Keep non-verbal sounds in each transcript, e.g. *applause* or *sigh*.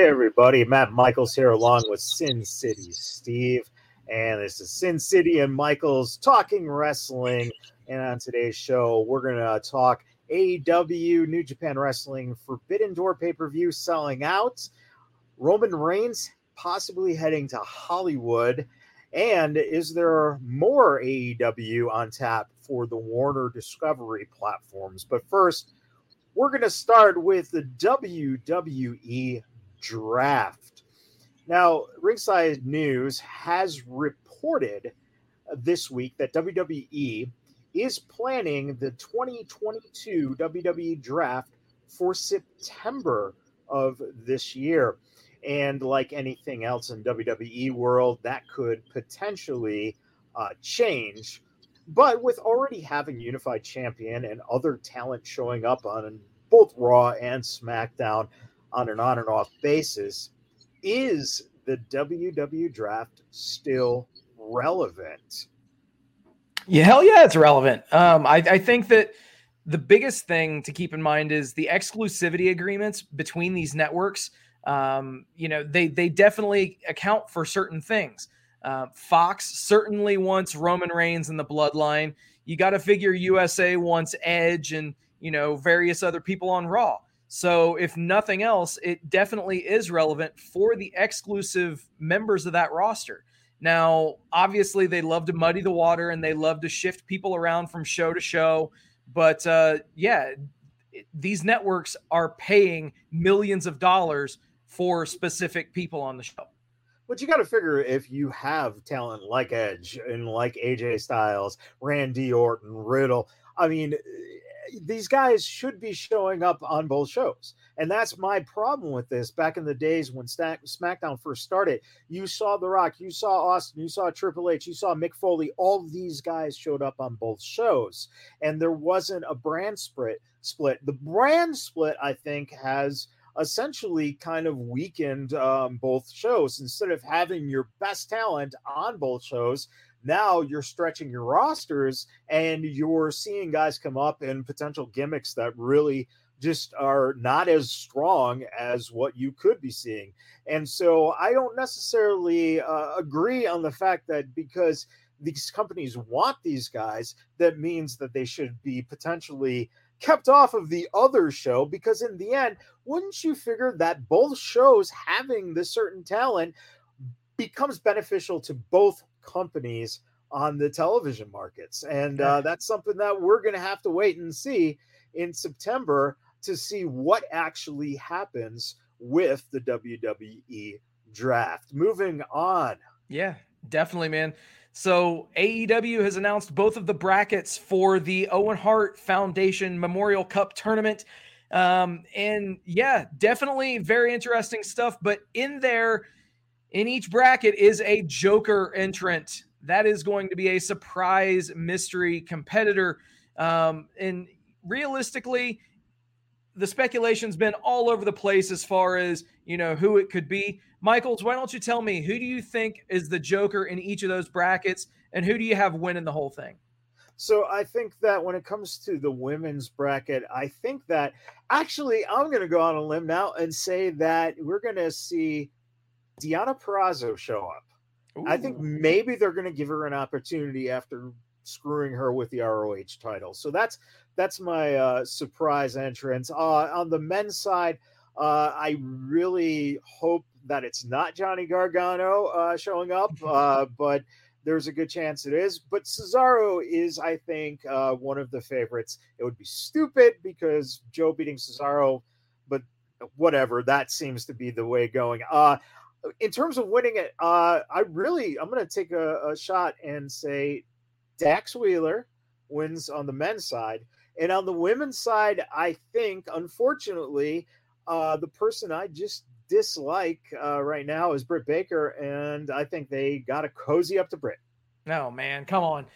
Hey, everybody. Matt Michaels here, along with Sin City Steve. And this is Sin City and Michaels talking wrestling. And on today's show, we're going to talk AEW, New Japan Wrestling, Forbidden Door pay per view selling out, Roman Reigns possibly heading to Hollywood. And is there more AEW on tap for the Warner Discovery platforms? But first, we're going to start with the WWE draft. Now, Ringside News has reported this week that WWE is planning the 2022 WWE draft for September of this year. And like anything else in WWE world, that could potentially uh, change. But with already having unified champion and other talent showing up on both Raw and SmackDown on an on and off basis, is the WWE draft still relevant? Yeah, hell yeah, it's relevant. Um, I, I think that the biggest thing to keep in mind is the exclusivity agreements between these networks. Um, you know, they they definitely account for certain things. Uh, Fox certainly wants Roman Reigns in the bloodline. You got to figure USA wants Edge and you know various other people on Raw. So, if nothing else, it definitely is relevant for the exclusive members of that roster. Now, obviously, they love to muddy the water and they love to shift people around from show to show. But uh, yeah, these networks are paying millions of dollars for specific people on the show. But you got to figure if you have talent like Edge and like AJ Styles, Randy Orton, Riddle, I mean, these guys should be showing up on both shows. And that's my problem with this. Back in the days when SmackDown first started, you saw The Rock, you saw Austin, you saw Triple H, you saw Mick Foley. All these guys showed up on both shows. And there wasn't a brand split. Split. The brand split, I think, has essentially kind of weakened um, both shows. Instead of having your best talent on both shows, now you're stretching your rosters and you're seeing guys come up in potential gimmicks that really just are not as strong as what you could be seeing. And so I don't necessarily uh, agree on the fact that because these companies want these guys, that means that they should be potentially kept off of the other show because in the end wouldn't you figure that both shows having this certain talent becomes beneficial to both companies on the television markets. And uh, that's something that we're going to have to wait and see in September to see what actually happens with the WWE draft. Moving on. Yeah, definitely, man. So AEW has announced both of the brackets for the Owen Hart Foundation Memorial Cup tournament. Um, and yeah, definitely very interesting stuff. But in there, in each bracket is a Joker entrant. That is going to be a surprise mystery competitor. Um, and realistically, the speculation's been all over the place as far as you know who it could be. Michaels, why don't you tell me who do you think is the Joker in each of those brackets, and who do you have winning the whole thing? So I think that when it comes to the women's bracket, I think that actually I'm going to go on a limb now and say that we're going to see Deonna Purrazzo show up. Ooh. I think maybe they're going to give her an opportunity after screwing her with the ROH title. So that's that's my uh, surprise entrance. Uh, on the men's side, uh, I really hope that it's not Johnny Gargano uh, showing up, *laughs* uh, but there's a good chance it is. But Cesaro is, I think, uh, one of the favorites. It would be stupid because Joe beating Cesaro, but whatever. That seems to be the way going. Uh, in terms of winning it, uh, I really I'm going to take a, a, shot and say Dax Wheeler wins on the men's side, and on the women's side, I think unfortunately uh, the person I just dislike uh, right now is Britt Baker, and I think they got to cozy up to Britt. No man, come on.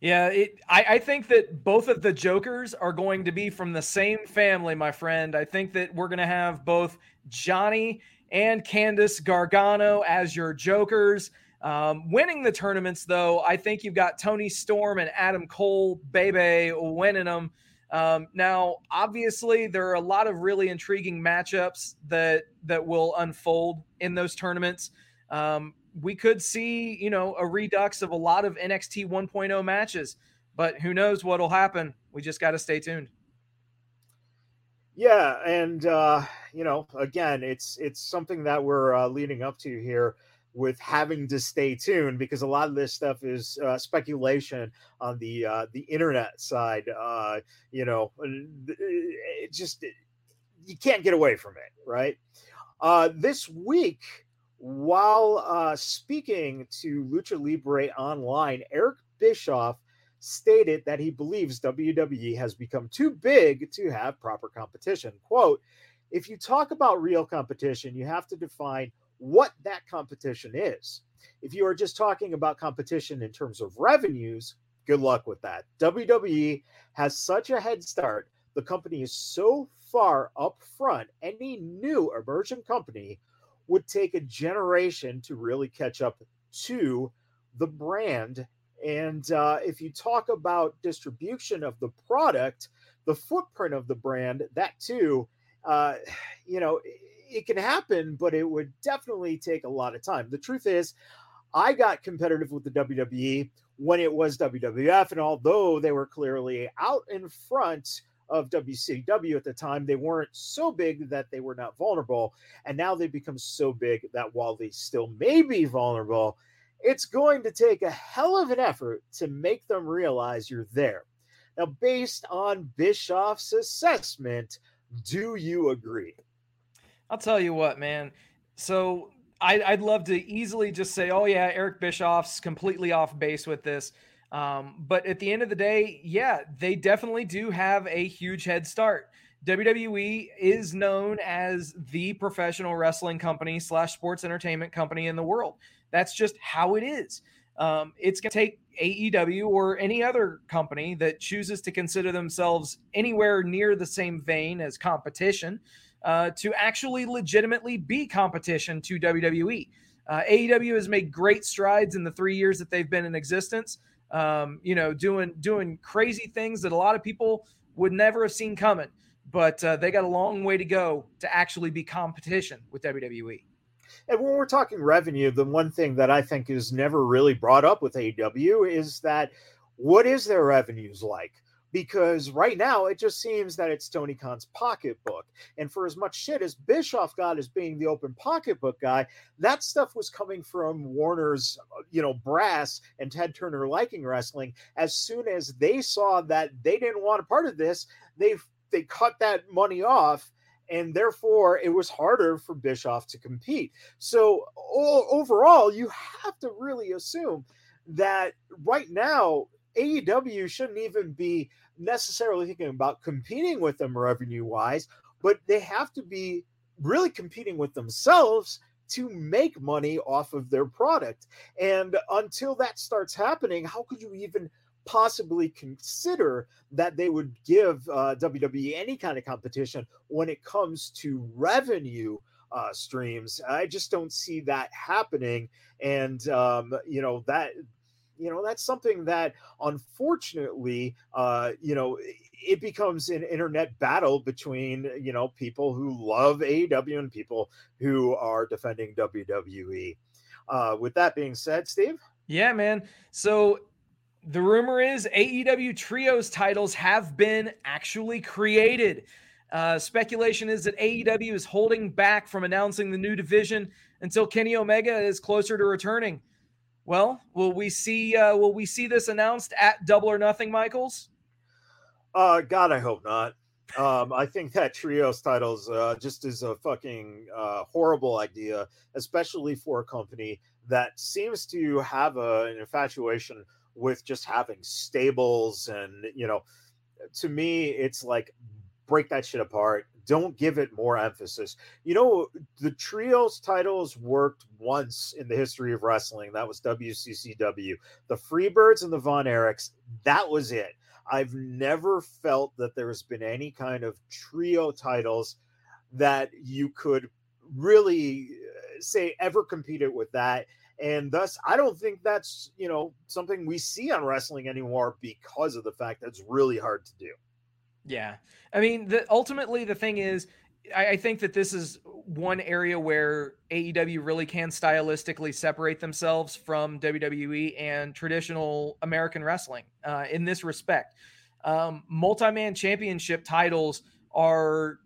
Yeah, it, I, I think that both of the Jokers are going to be from the same family, my friend. I think that we're going to have both Johnny and Candice Gargano as your jokers. Um, winning the tournaments, though, I think you've got Toni Storm and Adam Cole, Bebe, winning them. Um, now, obviously, there are a lot of really intriguing matchups that that will unfold in those tournaments. Um, we could see, you know, a redux of a lot of NXT 1.0 matches, but who knows what'll happen? We just got to stay tuned. Yeah, and uh, you know, again, it's it's something that we're uh, leading up to here with having to stay tuned because a lot of this stuff is uh, speculation on the uh, the internet side. Uh, you know, it just you can't get away from it, right? Uh, this week, while uh, speaking to Lucha Libre Online, Eric Bischoff stated that he believes WWE has become too big to have proper competition. Quote, if you talk about real competition, you have to define what that competition is. If you are just talking about competition in terms of revenues, good luck with that. WWE has such a head start. The company is so far up front. Any new emerging company would take a generation to really catch up to the brand and uh, if you talk about distribution of the product, the footprint of the brand, that too, uh, you know, it can happen, but it would definitely take a lot of time. The truth is, I got competitive with the WWE when it was WWF, and although they were clearly out in front of WCW at the time, they weren't so big that they were not vulnerable. And now they've become so big that while they still may be vulnerable, it's going to take a hell of an effort to make them realize you're there. Now, based on Bischoff's assessment, do you agree? I'll tell you what, man. So I, would love to easily just say, oh, yeah, Eric Bischoff's completely off base with this. Um, but at the end of the day, yeah, they definitely do have a huge head start. WWE is known as the professional wrestling company slash sports entertainment company in the world. That's just how it is. Um, it's going to take AEW or any other company that chooses to consider themselves anywhere near the same vein as competition uh, to actually legitimately be competition to WWE. Uh, AEW has made great strides in the three years that they've been in existence. Um, you know, doing doing crazy things that a lot of people would never have seen coming but uh, they got a long way to go to actually be competition with WWE. And when we're talking revenue, the one thing that I think is never really brought up with AEW is that what is their revenues like? Because right now it just seems that it's Tony Khan's pocketbook. And for as much shit as Bischoff got as being the open pocketbook guy, that stuff was coming from Warner's, you know, brass and Ted Turner liking wrestling. As soon as they saw that they didn't want a part of this, they they cut that money off and therefore it was harder for Bischoff to compete. So o- overall, you have to really assume that right now AEW shouldn't even be necessarily thinking about competing with them revenue wise, but they have to be really competing with themselves to make money off of their product. And until that starts happening, how could you even possibly consider that they would give uh, WWE any kind of competition when it comes to revenue uh, streams. I just don't see that happening, and um, you know that you know that's something that unfortunately uh, you know it becomes an internet battle between you know people who love AEW and people who are defending WWE. Uh, with that being said, Steve. Yeah, man. So the rumor is AEW Trios titles have been actually created. Uh, speculation is that AEW is holding back from announcing the new division until Kenny Omega is closer to returning. Well, will we see? Uh, will we see this announced at Double or Nothing, Michaels? Uh, God, I hope not. Um, I think that trios titles uh, just is a fucking uh, horrible idea, especially for a company that seems to have a, an infatuation with just having stables and you know to me it's like break that shit apart. Don't give it more emphasis. You know the trios titles worked once in the history of wrestling. That was wccw the freebirds and the von erichs that was it. I've never felt that there's been any kind of trio titles that you could really uh, say ever competed with that and thus i don't think that's you know something we see on wrestling anymore because of the fact that it's really hard to do Yeah. I mean, the, ultimately, the thing is, I, I, think that this is one area where AEW really can stylistically separate themselves from WWE and traditional American wrestling uh, in this respect. Um, Multi man championship titles are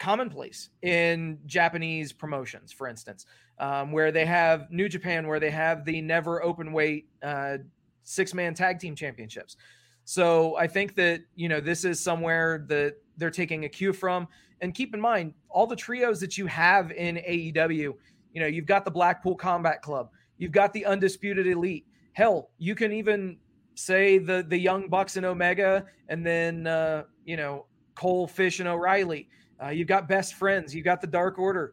commonplace in Japanese promotions, for instance, um, where they have New Japan, where they have the never open weight uh, six man tag team championships. So I think that, you know, this is somewhere that they're taking a cue from. And keep in mind, all the trios that you have in AEW, you know, you've got the Blackpool Combat Club, you've got the Undisputed Elite. Hell, you can even say the the Young Bucks and Omega, and then uh, you know Cole, Fish, and O'Reilly. Uh, you've got Best Friends. You've got the Dark Order.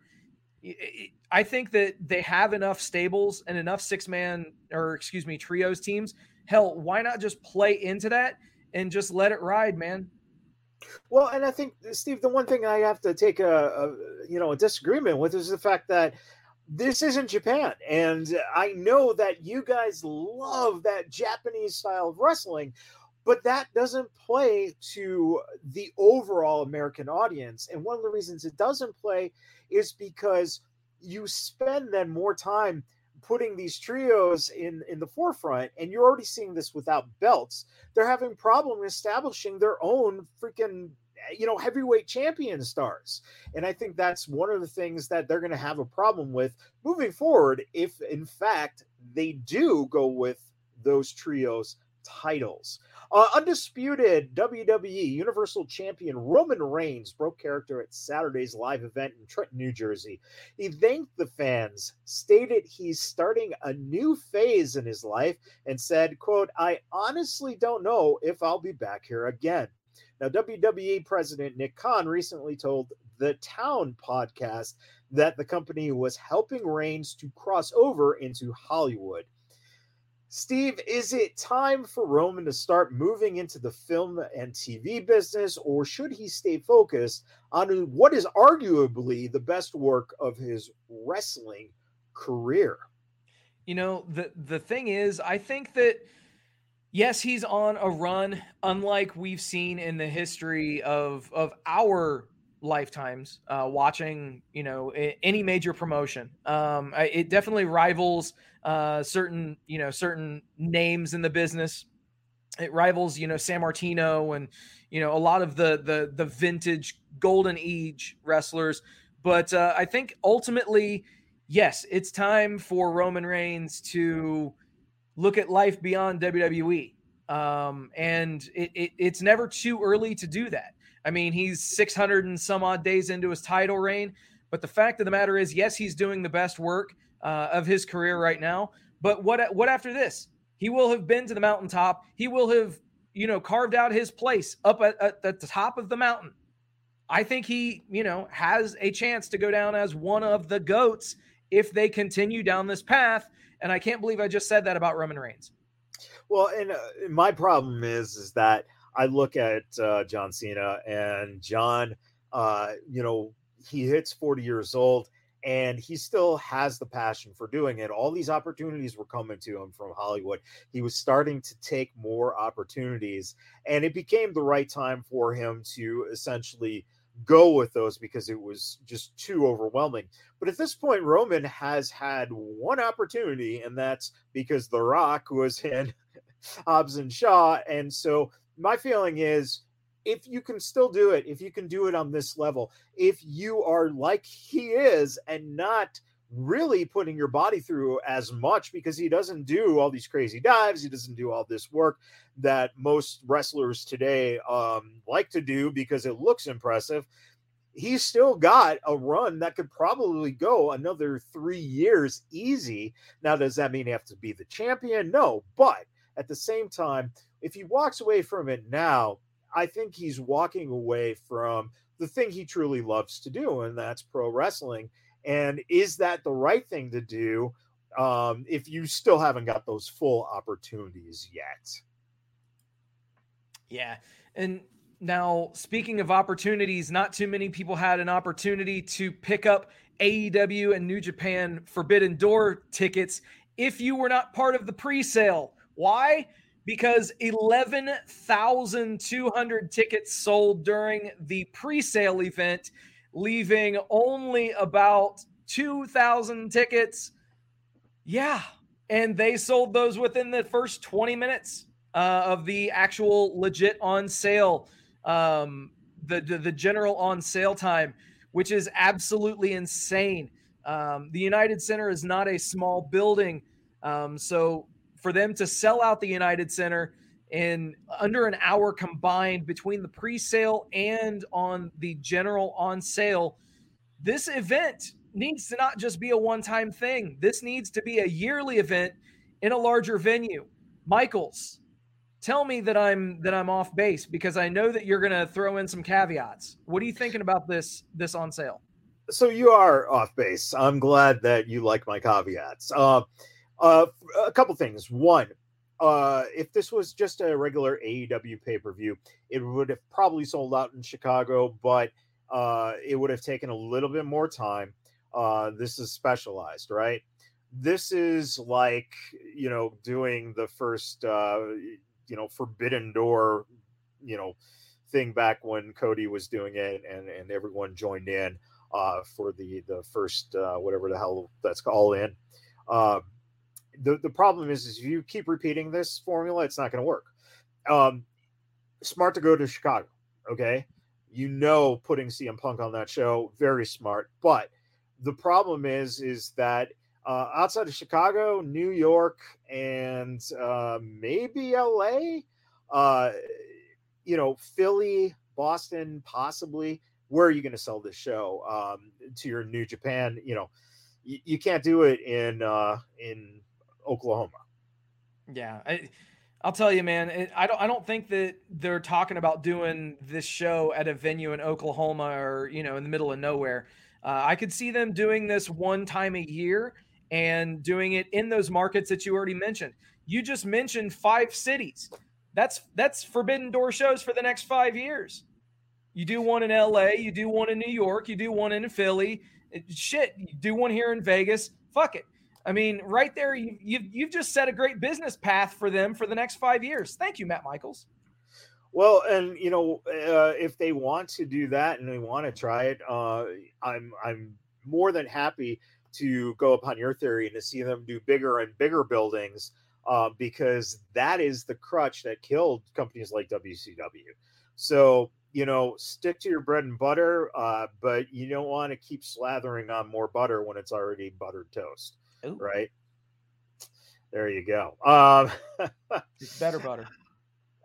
I think that they have enough stables and enough six man or excuse me trios teams hell, why not just play into that and just let it ride, man? Well, and I think Steve, the one thing I have to take a, a you know a disagreement with is the fact that this isn't Japan, and I know that you guys love that Japanese style of wrestling, but that doesn't play to the overall American audience. And one of the reasons it doesn't play is because you spend then more time putting these trios in in the forefront and you're already seeing this without belts. They're having problem establishing their own freaking you know heavyweight champion stars. And i think that's one of the things that they're going to have a problem with moving forward if in fact they do go with those trios titles uh, undisputed WWE Universal Champion Roman Reigns broke character at Saturday's live event in Trenton, New Jersey. He thanked the fans, stated he's starting a new phase in his life, and said, quote, I honestly don't know if I'll be back here again. Now, WWE President Nick Khan recently told the Town podcast that the company was helping Reigns to cross over into Hollywood. Steve, is it time for Roman to start moving into the film and TV business, or should he stay focused on what is arguably the best work of his wrestling career? You know, the the thing is, I think that yes, he's on a run, unlike we've seen in the history of of our lifetimes uh, watching you know any major promotion. Um, it definitely rivals uh, certain you know certain names in the business. It rivals you know Sammartino and you know a lot of the the the vintage golden age wrestlers. But uh, i think ultimately yes it's time for roman reigns to look at life beyond wwe um, and it, it, it's never too early to do that I mean, he's 600 and some odd days into his title reign. But the fact of the matter is, yes, he's doing the best work uh, of his career right now. But what what after this? He will have been to the mountaintop. He will have, you know, carved out his place up at, at, the top of the mountain. I think he, you know, has a chance to go down as one of the goats if they continue down this path. And I can't believe I just said that about Roman Reigns. Well, and uh, my problem is, is that I look at uh, John Cena and John, uh, you know, he hits 40 years old and he still has the passion for doing it. All these opportunities were coming to him from Hollywood. He was starting to take more opportunities, and it became the right time for him to essentially go with those because it was just too overwhelming. But at this point, Roman has had one opportunity, and that's because The Rock was in *laughs* Hobbs and Shaw. And so my feeling is if you can still do it, if you can do it on this level, if you are like he is and not really putting your body through as much because he doesn't do all these crazy dives, he doesn't do all this work that most wrestlers today um, like to do because it looks impressive. He's still got a run that could probably go another three years easy. Now, does that mean he have to be the champion? No, but at the same time, if he walks away from it now, I think he's walking away from the thing he truly loves to do, and that's pro wrestling. And is that the right thing to do um, if you still haven't got those full opportunities yet? Yeah. And now, speaking of opportunities, not too many people had an opportunity to pick up AEW and New Japan Forbidden Door tickets if you were not part of the pre sale. Why? Because 11,200 tickets sold during the pre sale event, leaving only about 2,000 tickets. Yeah. And they sold those within the first 20 minutes uh, of the actual legit on sale, um, the, the, the general on sale time, which is absolutely insane. Um, the United Center is not a small building. Um, so for them to sell out the United Center in under an hour combined between the pre-sale and on the general on sale, this event needs to not just be a one-time thing. This needs to be a yearly event in a larger venue. Michaels, tell me that I'm that I'm off base because I know that you're going to throw in some caveats. What are you thinking about this this on sale? So you are off base. I'm glad that you like my caveats. Uh, uh, a couple things. One, uh, if this was just a regular AEW pay per view, it would have probably sold out in Chicago, but uh, it would have taken a little bit more time. Uh, this is specialized, right? This is like you know doing the first uh, you know Forbidden Door, you know, thing back when Cody was doing it, and and everyone joined in uh, for the the first uh, whatever the hell that's all in. Uh, the the problem is, is if you keep repeating this formula, it's not going to work. Um, smart to go to Chicago. Okay, you know, putting CM Punk on that show, very smart. But the problem is, is that uh, outside of Chicago, New York, and uh, maybe LA, uh, you know, Philly, Boston, possibly. Where are you going to sell this show um, to your New Japan? You know, you, you can't do it in uh, in Oklahoma. Yeah, I, will tell you, man. It, I don't. I don't think that they're talking about doing this show at a venue in Oklahoma or you know in the middle of nowhere. Uh, I could see them doing this one time a year and doing it in those markets that you already mentioned. You just mentioned five cities. That's that's Forbidden Door shows for the next five years. You do one in LA, you do one in New York, you do one in Philly. Shit, you do one here in Vegas. Fuck it. I mean, right there, you, you've, you've just set a great business path for them for the next five years. Thank you, Matt Michaels. Well, and you know, uh, if they want to do that and they want to try it, uh, I'm I'm more than happy to go upon your theory and to see them do bigger and bigger buildings uh, because that is the crutch that killed companies like WCW. So you know, stick to your bread and butter, uh, but you don't want to keep slathering on more butter when it's already buttered toast. Ooh. right? There you go. Um, *laughs* it's better butter.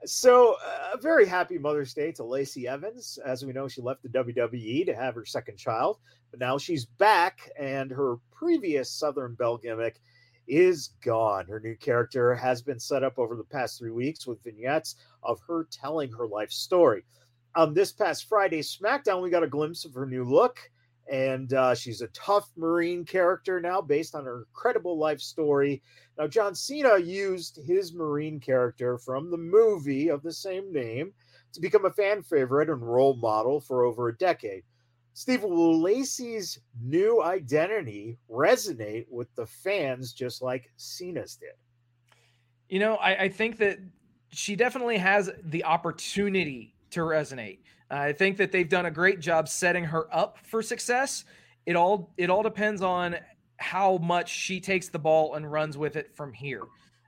So, a uh, very happy Mother's Day to Lacey Evans. As we know, she left the WWE to have her second child, but now she's back, and her previous Southern Belle gimmick is gone. Her new character has been set up over the past three weeks with vignettes of her telling her life story. On this past Friday SmackDown, we got a glimpse of her new look and uh, she's a tough Marine character now based on her incredible life story. Now, John Cena used his Marine character from the movie of the same name to become a fan favorite and role model for over a decade. Steve, will Lacey's new identity resonate with the fans just like Cena's did? You know, I, I think that she definitely has the opportunity to resonate. I think that they've done a great job setting her up for success. It all it all depends on how much she takes the ball and runs with it from here.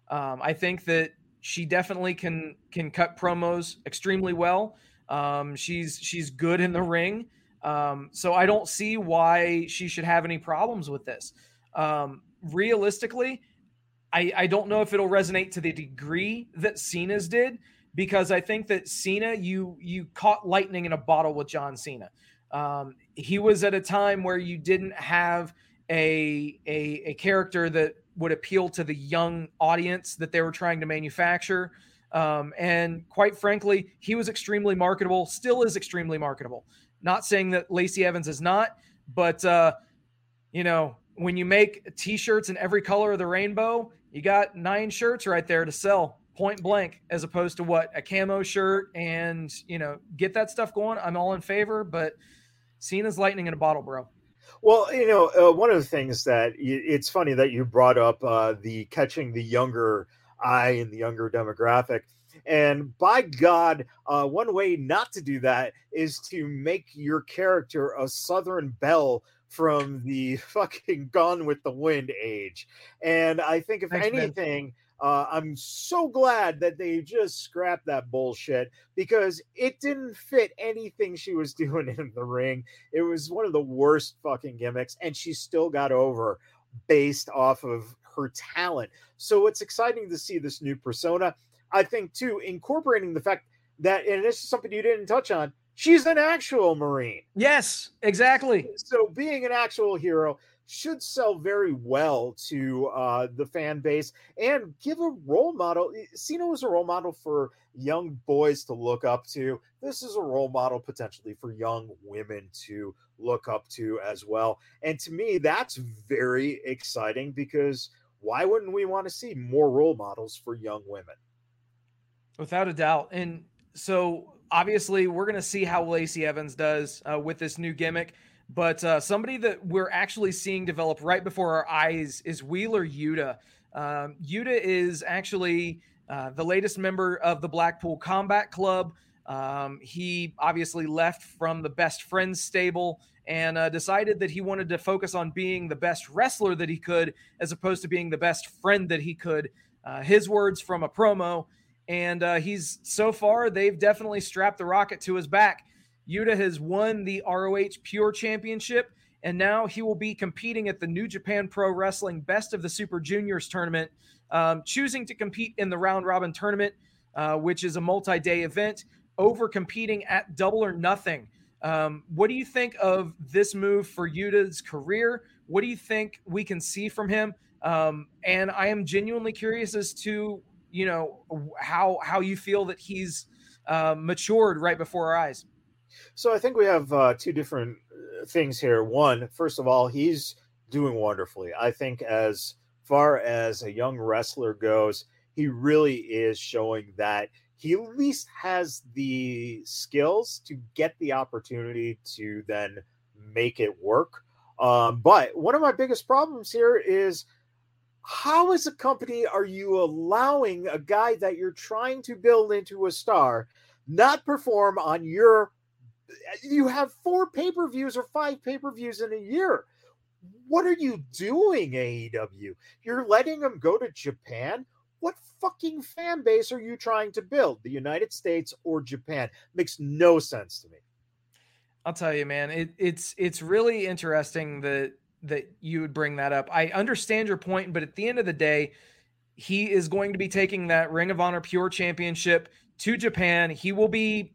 Um, I think that she definitely can can cut promos extremely well. Um, she's she's good in the ring, um, so I don't see why she should have any problems with this. Um, realistically, I, I don't know if it'll resonate to the degree that Cena's did because I think that Cena, you you caught lightning in a bottle with John Cena. Um, he was at a time where you didn't have a, a a character that would appeal to the young audience that they were trying to manufacture. Um, and quite frankly, he was extremely marketable, still is extremely marketable. Not saying that Lacey Evans is not, but uh, you know, when you make t-shirts in every color of the rainbow, you got nine shirts right there to sell point blank as opposed to what a camo shirt and you know get that stuff going i'm all in favor but cena's lightning in a bottle bro well you know uh, one of the things that it's funny that you brought up uh, the catching the younger eye in the younger demographic. And by God, uh, one way not to do that is to make your character a Southern Belle from the *laughs* fucking Gone with the Wind age. And I think, if Thanks, anything, uh, I'm so glad that they just scrapped that bullshit because it didn't fit anything she was *laughs* doing in the ring. It was one of the worst fucking gimmicks, and she still got over based off of her talent. So it's exciting to see this new persona. I think too, incorporating the fact that, and this is something you didn't touch on, she's an actual Marine. Yes, exactly. So being an actual hero should sell very well to uh, the fan base and give a role model. Cena was a role model for young boys to look up to. This is a role model potentially for young women to look up to as well. And to me, that's very exciting because why wouldn't we want to see more role models for young women? Without a doubt. And so obviously, we're going to see how Lacey Evans does uh, with this new gimmick. But uh, somebody that we're actually seeing develop right before our eyes is Wheeler Yuta. Um, Yuta is actually uh, the latest member of the Blackpool Combat Club. Um, he obviously left from the Best Friends stable and uh, decided that he wanted to focus on being the best wrestler that he could as opposed to being the best friend that he could. Uh, his words from a promo. And uh, he's so far, they've definitely strapped the rocket to his back. Yuta has won the ROH Pure Championship, and now he will be competing at the New Japan Pro Wrestling Best of the Super Juniors tournament, um, choosing to compete in the round robin tournament, uh, which is a multi day event, over competing at Double or Nothing. Um, what do you think of this move for Yuta's career? What do you think we can see from him? Um, and I am genuinely curious as to you know how how you feel that he's uh, matured right before our eyes. So I think we have uh, two different uh, things here. One, first of all, he's doing wonderfully. I think as far as a young wrestler goes, he really is showing that he at least has the skills to get the opportunity to then make it work. Um, but one of my biggest problems here is how, as a company, are you allowing a guy that you're trying to build into a star not perform on your you have four pay-per-views or five pay-per-views in a year. What are you doing, AEW? You're letting them go to Japan? What fucking fan base are you trying to build? The United States or Japan? Makes no sense to me. I'll tell you, man, it, it's it's really interesting that that you would bring that up. I understand your point, but at the end of the day, he is going to be taking that Ring of Honor Pure Championship to Japan. He will be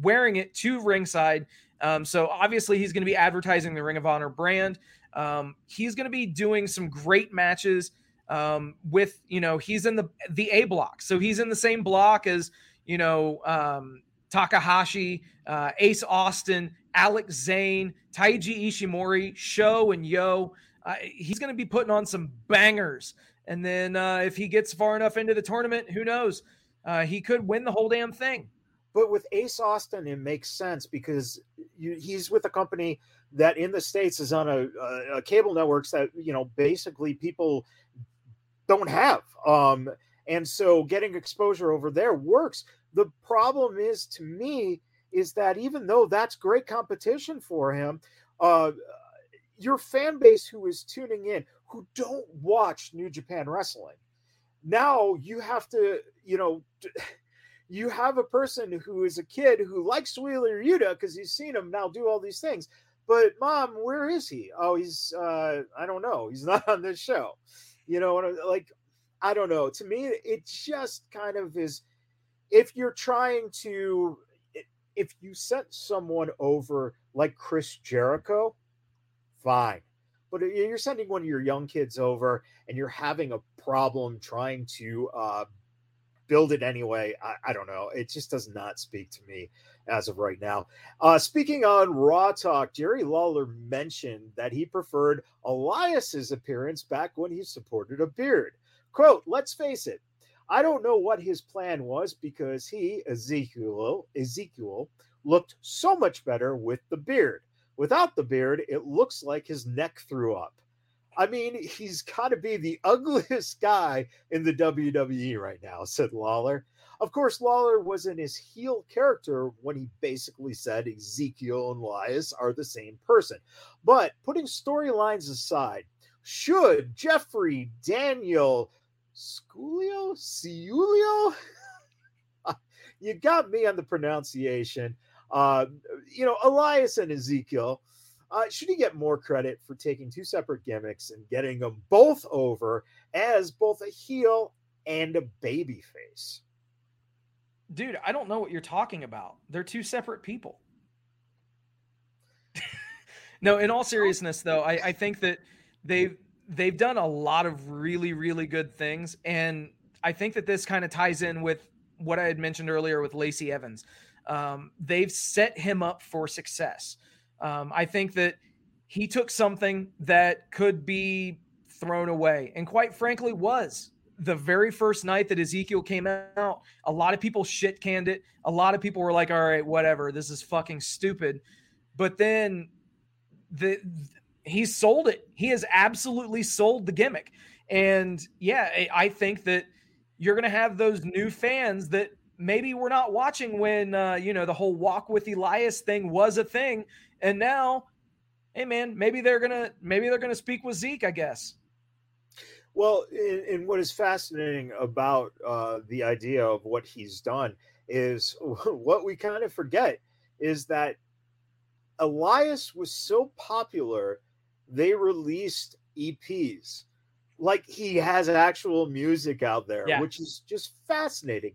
wearing it to ringside. Um, so obviously he's going to be advertising the Ring of Honor brand. Um, he's going to be doing some great matches um, with you know he's in the the A block, so he's in the same block as you know um, Takahashi, uh, Ace Austin, Alex Zayne, Taiji Ishimori, Sho, and Yo. Uh, he's going to be putting on some bangers. And then uh, if he gets far enough into the tournament, who knows? Uh, he could win the whole damn thing. But with Ace Austin, it makes sense because you, he's with a company that in the states is on a, a, a, cable networks that you know basically people don't have. Um, and so getting exposure over there works. The problem is to me is that even though that's great competition for him, uh, your fan base who is tuning in who don't watch New Japan Wrestling, now you have to, you know *laughs* you have a person who is a kid who likes Wheeler Yuta because he's seen him now do all these things. But mom, where is he? Oh, he's uh, I don't know. He's *laughs* not on this show. You know, like I don't know. To me, it just kind of is. If you're trying to, if you set someone over like Chris Jericho, fine. But you're sending one of your young kids over, and you're having a problem trying to uh, build it anyway. I, I, don't know. It just does not speak to me as of right now. Uh, speaking on Raw Talk, Jerry Lawler mentioned that he preferred Elias's appearance back when he supported a beard. Quote, let's face it, I don't know what his plan was because he, Ezekiel, Ezekiel, looked so much better with the beard. Without the beard, it looks like his neck threw up. I mean, he's got to be the *laughs* ugliest guy in the WWE right now, said Lawler. Of course, Lawler was in his heel character when he basically said Ezekiel and Elias are the same person. But putting storylines aside, should Jeffrey Daniel Sculio? Ciulio? *laughs* you got me on the pronunciation. Uh, you know, Elias and Ezekiel. Uh, should he get more credit for taking two separate gimmicks and getting them both over as both a heel and a baby face? Dude, I don't know what you're talking about. They're two separate people. *laughs* no, in all seriousness, though, I, I think that they've they've done a lot of really, really good things. And I think that this kind of ties in with what I had mentioned earlier with Lacey Evans. Um, they've set him up for success. Um, I think that he took something that could be thrown away, and quite frankly, was the very first night that Ezekiel came out. A lot of people shit canned it. A lot of people were like, "All right, whatever. This is fucking stupid." But then the he sold it. He has absolutely sold the gimmick. And yeah, I think that you're going to have those new fans that maybe we're not watching when uh, you know the whole walk with Elias thing was a thing, and now, hey man, maybe they're gonna maybe they're gonna speak with Zeke, I guess. Well, and what is fascinating about uh, the idea of what he's done is *laughs* what we kind of forget is that Elias was so popular, they released EPs. Like he has actual music out there, yeah. which is just fascinating.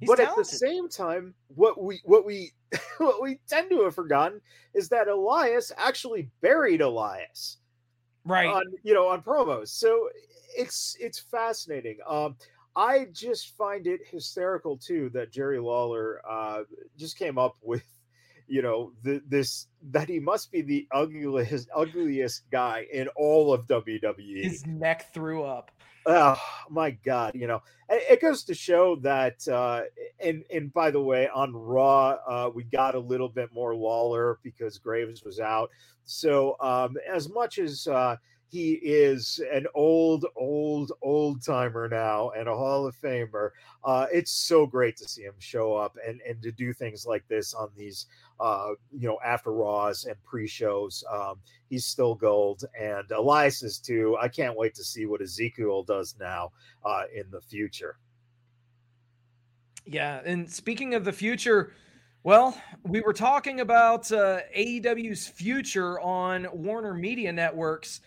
He's but talented. at the same time, what we what we *laughs* what we tend to have forgotten is that Elias actually buried Elias, right? On you know on promos. So it's it's fascinating. Um, I just find it hysterical too that Jerry Lawler uh, just came up with you know the, this that he must be the ugliest ugliest guy in all of WWE. His neck threw up oh my god you know it goes to show that uh and and by the way on raw uh we got a little bit more lawler because graves was out. So um as much as uh he is an old, old, old timer now and a Hall of Famer. Uh, it's so great to see him show up and, and to do things like this on these, uh, you know, after Raws and pre shows. Um, he's still gold. And Elias is too. I can't wait to see what Ezekiel does now uh, in the future. Yeah. And speaking of the future, well, we were talking about uh, AEW's future on Warner Media Networks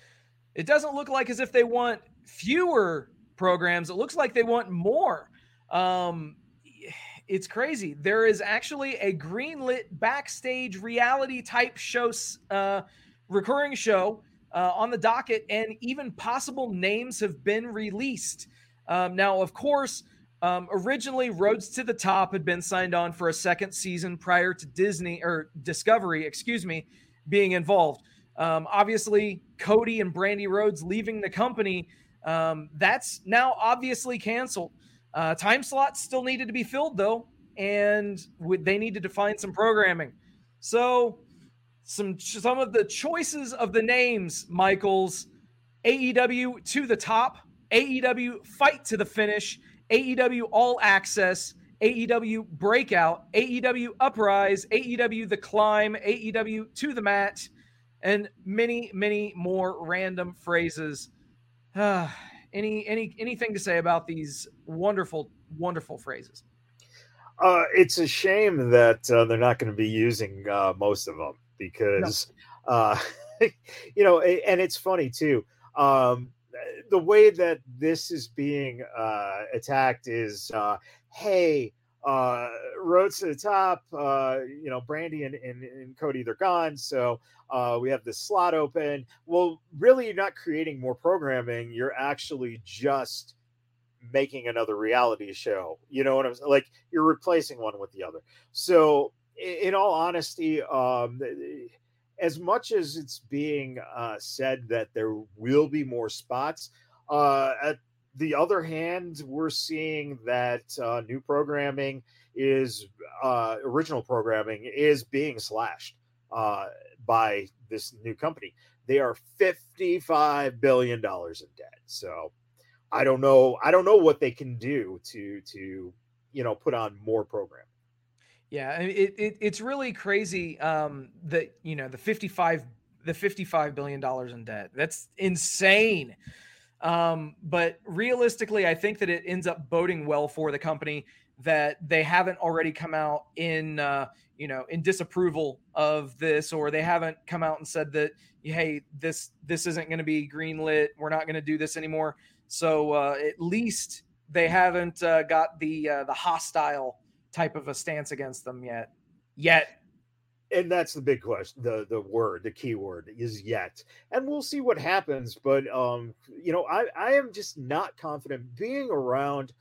it doesn't look like as if they want fewer programs. It looks like they want more. Um, it's crazy. There is actually a greenlit backstage reality type show, uh, recurring show uh, on the docket, and even possible names have been released. Um, now, of course, um, originally Rhodes to the Top had been signed on for a second season prior to Disney or Discovery, excuse me, being involved. Um, obviously, Cody and Brandi Rhodes leaving the company, um, that's now obviously canceled. Uh, time slots still needed to be filled though, and they needed to find some programming. So, some some of the choices of the names, Michaels, AEW to the top, AEW fight to the finish, AEW All Access, AEW Breakout, AEW Uprise, AEW The Climb, AEW to the Mat and many, many more random phrases. Uh, any, any, anything to say about these wonderful, wonderful phrases? Uh, it's a shame that uh, they're not going to be using uh, most of them because, no. uh, *laughs* you know, and it's funny too. Um, the way that this is being uh, attacked is, uh, hey, uh, Rhodes to the top. Uh, you know, Brandi and, and, and Cody, they're gone. So uh, we have this slot open. Well, really, you're not creating more programming. You're actually just making another reality show. You know what I'm saying? Like you're replacing one with the other. So, in, in all honesty, um, as much as it's being uh, said that there will be more spots, uh, at the other hand, we're seeing that uh, new programming is uh, original programming is being slashed. uh, by this new company. They are fifty-five billion dollars in debt. So I don't know. I don't know what they can do to to you know put on more programming. Yeah, it, it it's really crazy um, that you know the fifty-five the fifty-five billion dollars in debt. That's insane. Um, but realistically, I think that it ends up boding well for the company that they haven't already come out in uh, you know in disapproval of this or they haven't come out and said that hey this this isn't going to be greenlit. We're not going to do this anymore. So uh, at least they haven't uh, got the uh, the hostile type of a stance against them yet yet and that's the big question the the word the key word is yet and we'll see what happens but um you know i i am just not confident being around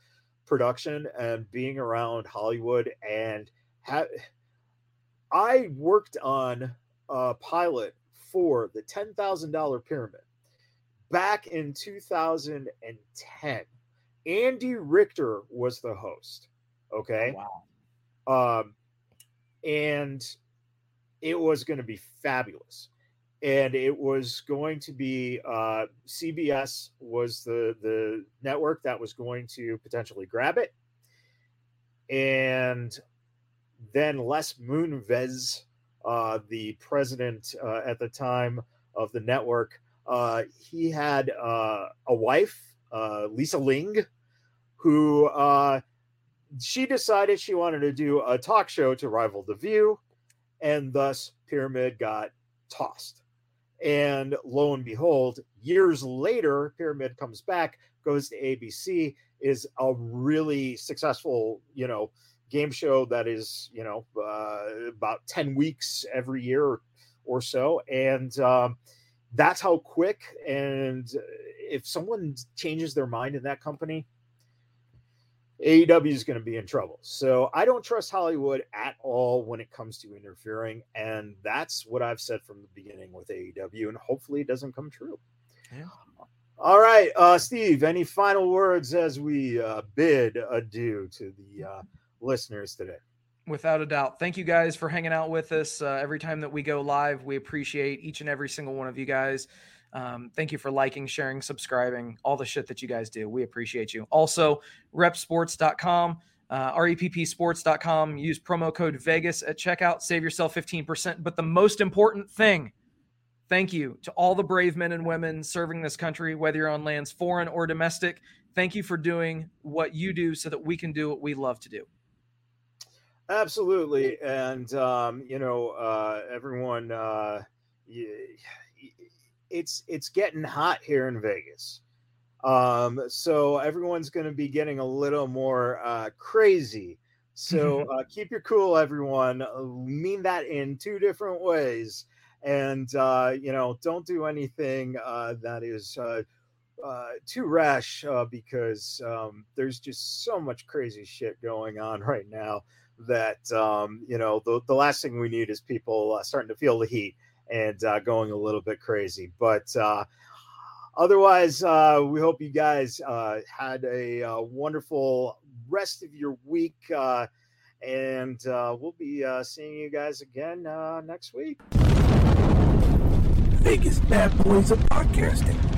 production and being around Hollywood and ha- I worked on a pilot for the $10,000 pyramid back in 2010. Andy Richter was the host. Okay. Wow. Um, and it was going to be fabulous. And it was going to be uh, CBS was the the network that was going to potentially grab it, and then Les Moonves, uh, the president uh, at the time of the network, uh, he had uh, a wife, uh, Lisa Ling, who she decided she wanted to do a talk show to rival The View, and thus Pyramid got tossed and lo and behold, years later, Pyramid comes back, goes to ABC, is a really successful, you know, game show that is, you know, uh, about 10 weeks every year or so. And um, that's how quick. And if someone changes their mind in that company, AEW is going to be in trouble. So I don't trust Hollywood at all when it comes to interfering. And that's what I've said from the beginning with AEW. And hopefully it doesn't come true. Yeah. All right, uh, Steve, any final words as we uh, bid adieu to the uh, listeners today? Without a doubt. Thank you guys for hanging out with us uh, every time that we go live. We appreciate each and every single one of you guys. Um, thank you for liking, sharing, subscribing, all the shit that you guys do. We appreciate you. Also, repsports.com, uh, reppsports.com. Use promo code Vegas at checkout. Save yourself 15%. But the most important thing, thank you to all the brave men and women serving this country, whether you're on lands foreign or domestic. Thank you for doing what you do so that we can do what we love to do. Absolutely. And, um, you know, uh, everyone, uh, it's it's getting hot here in Vegas. Um, so everyone's going to be getting a little more uh, crazy. So *laughs* uh, keep your cool, everyone. Mean that in two different ways, and uh, you know, don't do anything uh, that is uh, uh, too rash uh, because um, there's just so much crazy shit going on right now that um, you know the, the last thing we need is people uh, starting to feel the heat and uh, going a little bit crazy. But uh, otherwise, uh, we hope you guys uh, had a uh, wonderful rest of your week. Uh, and we'll be seeing you guys again next week. Vegas Bad Boys of Podcasting.